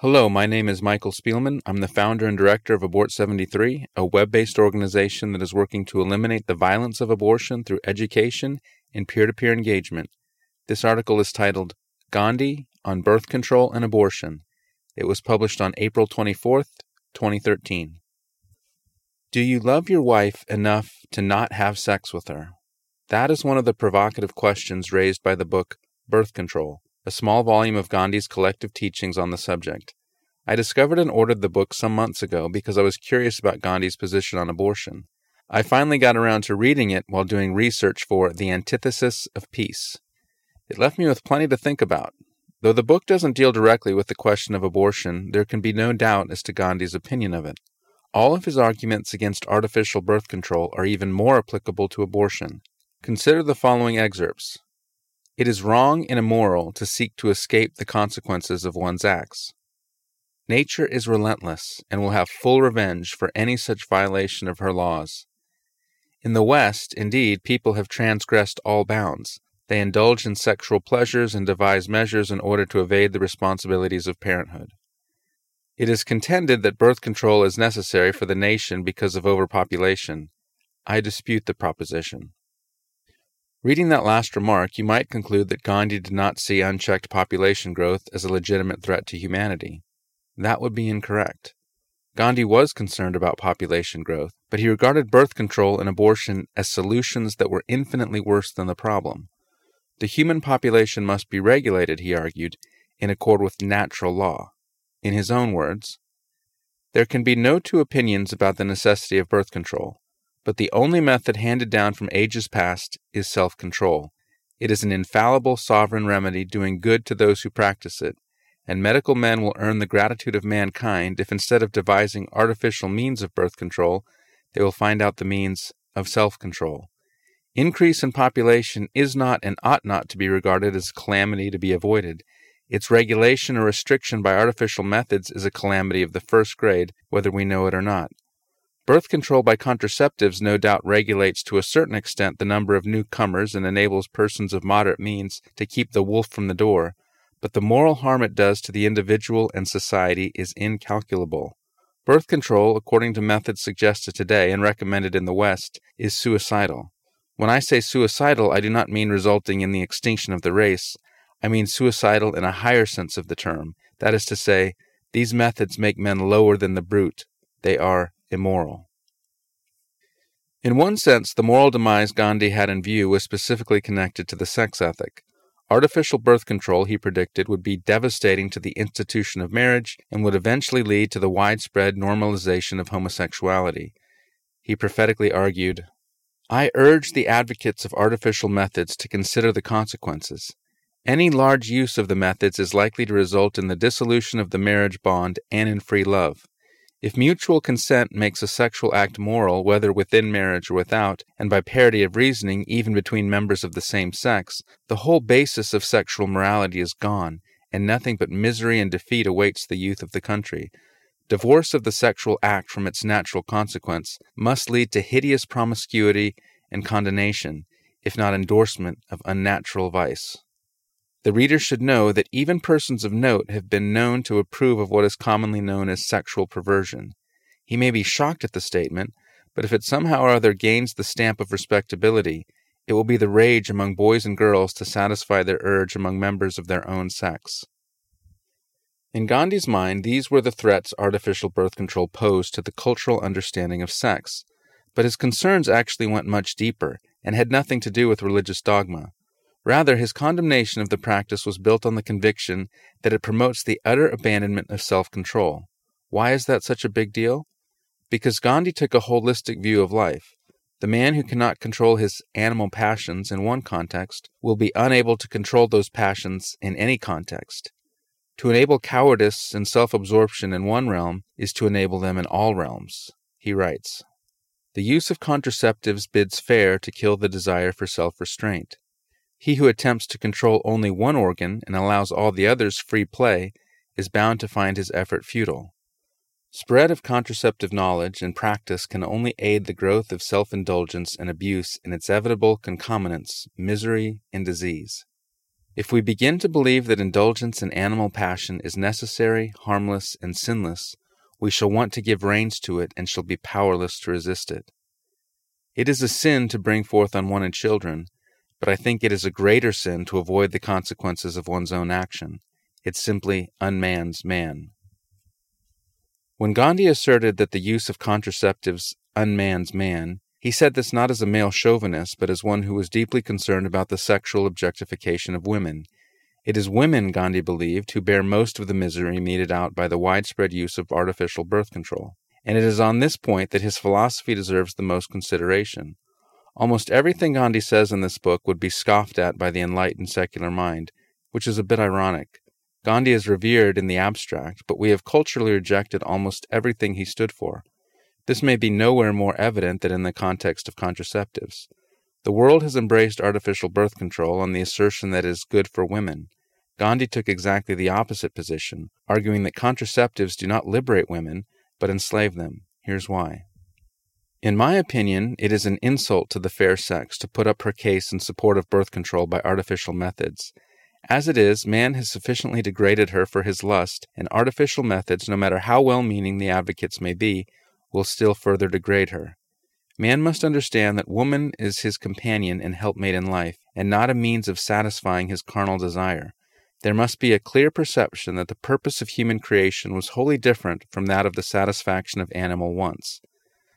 Hello, my name is Michael Spielman. I'm the founder and director of Abort 73, a web based organization that is working to eliminate the violence of abortion through education and peer to peer engagement. This article is titled Gandhi on Birth Control and Abortion. It was published on April 24th, 2013. Do you love your wife enough to not have sex with her? That is one of the provocative questions raised by the book Birth Control a small volume of Gandhi's collective teachings on the subject. I discovered and ordered the book some months ago because I was curious about Gandhi's position on abortion. I finally got around to reading it while doing research for The Antithesis of Peace. It left me with plenty to think about. Though the book doesn't deal directly with the question of abortion, there can be no doubt as to Gandhi's opinion of it. All of his arguments against artificial birth control are even more applicable to abortion. Consider the following excerpts it is wrong and immoral to seek to escape the consequences of one's acts. Nature is relentless and will have full revenge for any such violation of her laws. In the West, indeed, people have transgressed all bounds. They indulge in sexual pleasures and devise measures in order to evade the responsibilities of parenthood. It is contended that birth control is necessary for the nation because of overpopulation. I dispute the proposition. Reading that last remark, you might conclude that Gandhi did not see unchecked population growth as a legitimate threat to humanity. That would be incorrect. Gandhi was concerned about population growth, but he regarded birth control and abortion as solutions that were infinitely worse than the problem. The human population must be regulated, he argued, in accord with natural law. In his own words, there can be no two opinions about the necessity of birth control. But the only method handed down from ages past is self control. It is an infallible sovereign remedy doing good to those who practice it, and medical men will earn the gratitude of mankind if instead of devising artificial means of birth control, they will find out the means of self control. Increase in population is not and ought not to be regarded as a calamity to be avoided. Its regulation or restriction by artificial methods is a calamity of the first grade, whether we know it or not. Birth control by contraceptives no doubt regulates to a certain extent the number of newcomers and enables persons of moderate means to keep the wolf from the door, but the moral harm it does to the individual and society is incalculable. Birth control, according to methods suggested today and recommended in the West, is suicidal. When I say suicidal, I do not mean resulting in the extinction of the race. I mean suicidal in a higher sense of the term. That is to say, these methods make men lower than the brute. They are immoral. In one sense, the moral demise Gandhi had in view was specifically connected to the sex ethic. Artificial birth control, he predicted, would be devastating to the institution of marriage and would eventually lead to the widespread normalization of homosexuality. He prophetically argued, I urge the advocates of artificial methods to consider the consequences. Any large use of the methods is likely to result in the dissolution of the marriage bond and in free love. If mutual consent makes a sexual act moral, whether within marriage or without, and by parity of reasoning even between members of the same sex, the whole basis of sexual morality is gone, and nothing but misery and defeat awaits the youth of the country. Divorce of the sexual act from its natural consequence must lead to hideous promiscuity and condemnation, if not endorsement of unnatural vice. The reader should know that even persons of note have been known to approve of what is commonly known as sexual perversion. He may be shocked at the statement, but if it somehow or other gains the stamp of respectability, it will be the rage among boys and girls to satisfy their urge among members of their own sex. In Gandhi's mind, these were the threats artificial birth control posed to the cultural understanding of sex, but his concerns actually went much deeper and had nothing to do with religious dogma. Rather, his condemnation of the practice was built on the conviction that it promotes the utter abandonment of self control. Why is that such a big deal? Because Gandhi took a holistic view of life. The man who cannot control his animal passions in one context will be unable to control those passions in any context. To enable cowardice and self absorption in one realm is to enable them in all realms. He writes The use of contraceptives bids fair to kill the desire for self restraint. He who attempts to control only one organ and allows all the others free play is bound to find his effort futile. Spread of contraceptive knowledge and practice can only aid the growth of self indulgence and abuse in its inevitable concomitants, misery and disease. If we begin to believe that indulgence in animal passion is necessary, harmless, and sinless, we shall want to give reins to it and shall be powerless to resist it. It is a sin to bring forth unwanted children, but I think it is a greater sin to avoid the consequences of one's own action. It simply unmans man. When Gandhi asserted that the use of contraceptives unmans man, he said this not as a male chauvinist, but as one who was deeply concerned about the sexual objectification of women. It is women, Gandhi believed, who bear most of the misery meted out by the widespread use of artificial birth control. And it is on this point that his philosophy deserves the most consideration. Almost everything Gandhi says in this book would be scoffed at by the enlightened secular mind, which is a bit ironic. Gandhi is revered in the abstract, but we have culturally rejected almost everything he stood for. This may be nowhere more evident than in the context of contraceptives. The world has embraced artificial birth control on the assertion that it is good for women. Gandhi took exactly the opposite position, arguing that contraceptives do not liberate women, but enslave them. Here's why. In my opinion, it is an insult to the fair sex to put up her case in support of birth control by artificial methods. As it is, man has sufficiently degraded her for his lust, and artificial methods, no matter how well meaning the advocates may be, will still further degrade her. Man must understand that woman is his companion and helpmate in life, and not a means of satisfying his carnal desire. There must be a clear perception that the purpose of human creation was wholly different from that of the satisfaction of animal wants.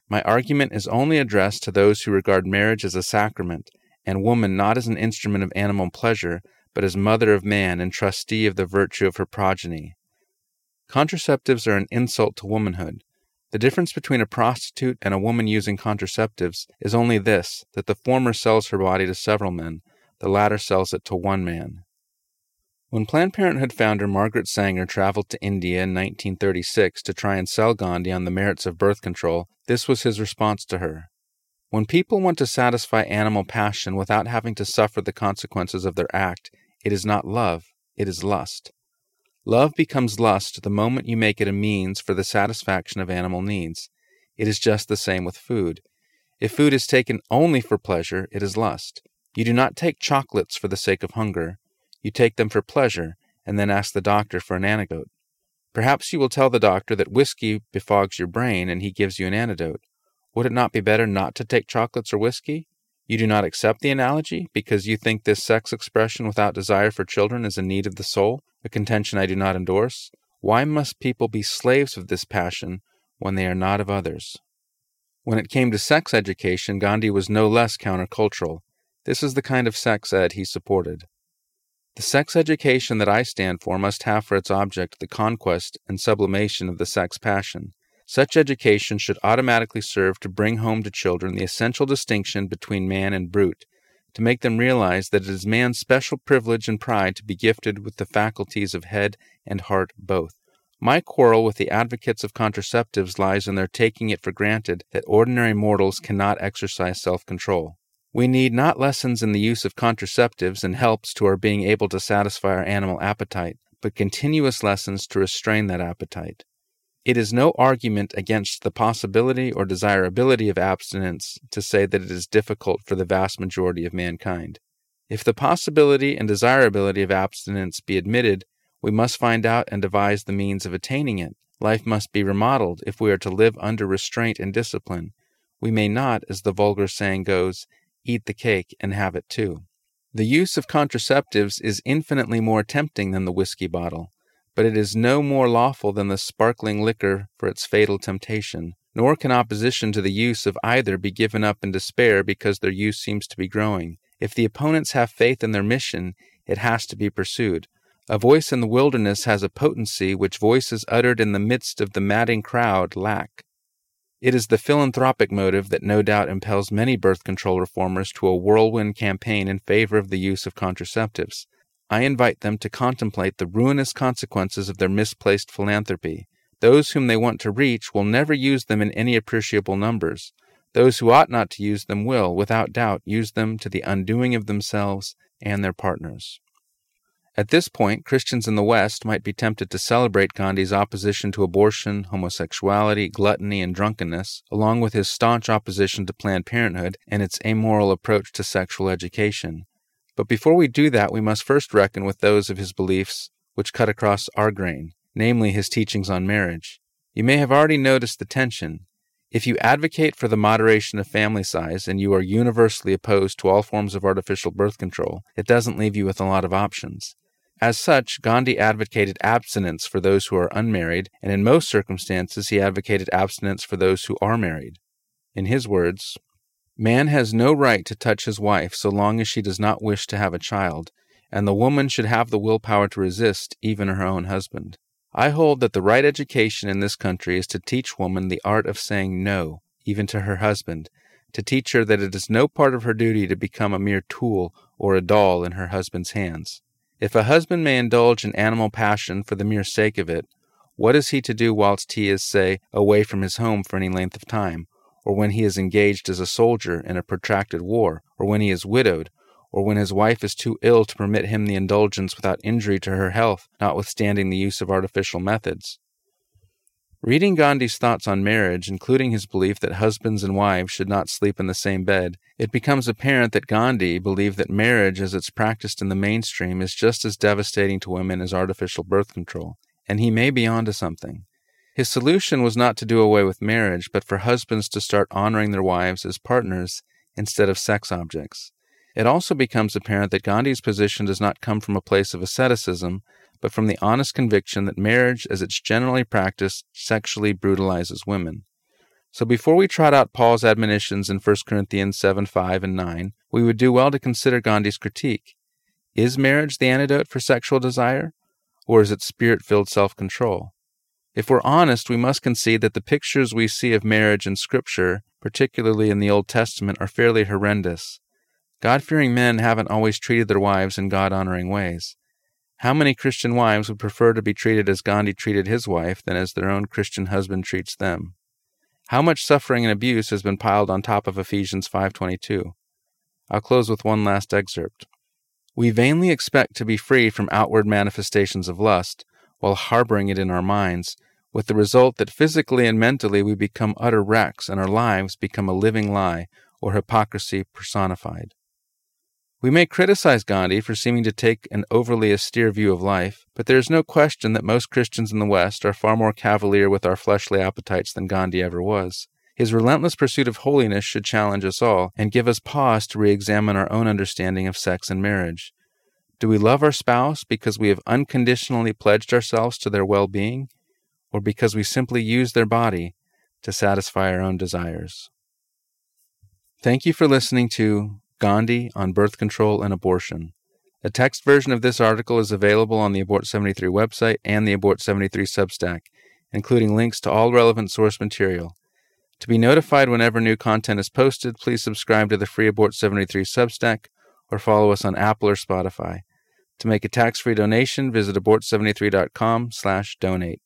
My argument is only addressed to those who regard marriage as a sacrament, and woman not as an instrument of animal pleasure, but as mother of man and trustee of the virtue of her progeny. Contraceptives are an insult to womanhood. The difference between a prostitute and a woman using contraceptives is only this that the former sells her body to several men, the latter sells it to one man. When Planned Parenthood founder Margaret Sanger traveled to India in 1936 to try and sell Gandhi on the merits of birth control, this was his response to her. When people want to satisfy animal passion without having to suffer the consequences of their act, it is not love, it is lust. Love becomes lust the moment you make it a means for the satisfaction of animal needs. It is just the same with food. If food is taken only for pleasure, it is lust. You do not take chocolates for the sake of hunger. You take them for pleasure, and then ask the doctor for an antidote. Perhaps you will tell the doctor that whiskey befogs your brain and he gives you an antidote. Would it not be better not to take chocolates or whiskey? You do not accept the analogy because you think this sex expression without desire for children is a need of the soul, a contention I do not endorse. Why must people be slaves of this passion when they are not of others? When it came to sex education, Gandhi was no less countercultural. This is the kind of sex ed he supported. The sex education that I stand for must have for its object the conquest and sublimation of the sex passion. Such education should automatically serve to bring home to children the essential distinction between man and brute, to make them realize that it is man's special privilege and pride to be gifted with the faculties of head and heart both. My quarrel with the advocates of contraceptives lies in their taking it for granted that ordinary mortals cannot exercise self control. We need not lessons in the use of contraceptives and helps to our being able to satisfy our animal appetite, but continuous lessons to restrain that appetite. It is no argument against the possibility or desirability of abstinence to say that it is difficult for the vast majority of mankind. If the possibility and desirability of abstinence be admitted, we must find out and devise the means of attaining it. Life must be remodeled if we are to live under restraint and discipline. We may not, as the vulgar saying goes, eat the cake and have it too. The use of contraceptives is infinitely more tempting than the whiskey bottle but it is no more lawful than the sparkling liquor for its fatal temptation. Nor can opposition to the use of either be given up in despair because their use seems to be growing. If the opponents have faith in their mission, it has to be pursued. A voice in the wilderness has a potency which voices uttered in the midst of the madding crowd lack. It is the philanthropic motive that no doubt impels many birth control reformers to a whirlwind campaign in favor of the use of contraceptives. I invite them to contemplate the ruinous consequences of their misplaced philanthropy. Those whom they want to reach will never use them in any appreciable numbers. Those who ought not to use them will, without doubt, use them to the undoing of themselves and their partners. At this point, Christians in the West might be tempted to celebrate Gandhi's opposition to abortion, homosexuality, gluttony, and drunkenness, along with his staunch opposition to Planned Parenthood and its amoral approach to sexual education. But before we do that, we must first reckon with those of his beliefs which cut across our grain, namely his teachings on marriage. You may have already noticed the tension. If you advocate for the moderation of family size and you are universally opposed to all forms of artificial birth control, it doesn't leave you with a lot of options. As such, Gandhi advocated abstinence for those who are unmarried, and in most circumstances he advocated abstinence for those who are married. In his words, Man has no right to touch his wife so long as she does not wish to have a child, and the woman should have the willpower to resist even her own husband. I hold that the right education in this country is to teach woman the art of saying no, even to her husband, to teach her that it is no part of her duty to become a mere tool or a doll in her husband's hands. If a husband may indulge in animal passion for the mere sake of it, what is he to do whilst he is, say, away from his home for any length of time, or when he is engaged as a soldier in a protracted war, or when he is widowed, or when his wife is too ill to permit him the indulgence without injury to her health, notwithstanding the use of artificial methods. Reading Gandhi's thoughts on marriage, including his belief that husbands and wives should not sleep in the same bed, it becomes apparent that Gandhi believed that marriage as it's practiced in the mainstream is just as devastating to women as artificial birth control, and he may be onto something. His solution was not to do away with marriage, but for husbands to start honoring their wives as partners instead of sex objects. It also becomes apparent that Gandhi's position does not come from a place of asceticism, but from the honest conviction that marriage, as it's generally practiced, sexually brutalizes women. So before we trot out Paul's admonitions in 1 Corinthians 7 5 and 9, we would do well to consider Gandhi's critique. Is marriage the antidote for sexual desire, or is it spirit filled self control? If we're honest, we must concede that the pictures we see of marriage in Scripture, particularly in the Old Testament, are fairly horrendous. God fearing men haven't always treated their wives in God honoring ways. How many Christian wives would prefer to be treated as Gandhi treated his wife than as their own Christian husband treats them? How much suffering and abuse has been piled on top of Ephesians 5:22? I'll close with one last excerpt. We vainly expect to be free from outward manifestations of lust, while harboring it in our minds, with the result that physically and mentally we become utter wrecks and our lives become a living lie or hypocrisy personified. We may criticize Gandhi for seeming to take an overly austere view of life, but there is no question that most Christians in the West are far more cavalier with our fleshly appetites than Gandhi ever was. His relentless pursuit of holiness should challenge us all and give us pause to re examine our own understanding of sex and marriage. Do we love our spouse because we have unconditionally pledged ourselves to their well being, or because we simply use their body to satisfy our own desires? Thank you for listening to Gandhi on Birth Control and Abortion. A text version of this article is available on the Abort 73 website and the Abort 73 Substack, including links to all relevant source material. To be notified whenever new content is posted, please subscribe to the free Abort 73 Substack or follow us on Apple or Spotify. To make a tax-free donation, visit abort73.com/donate.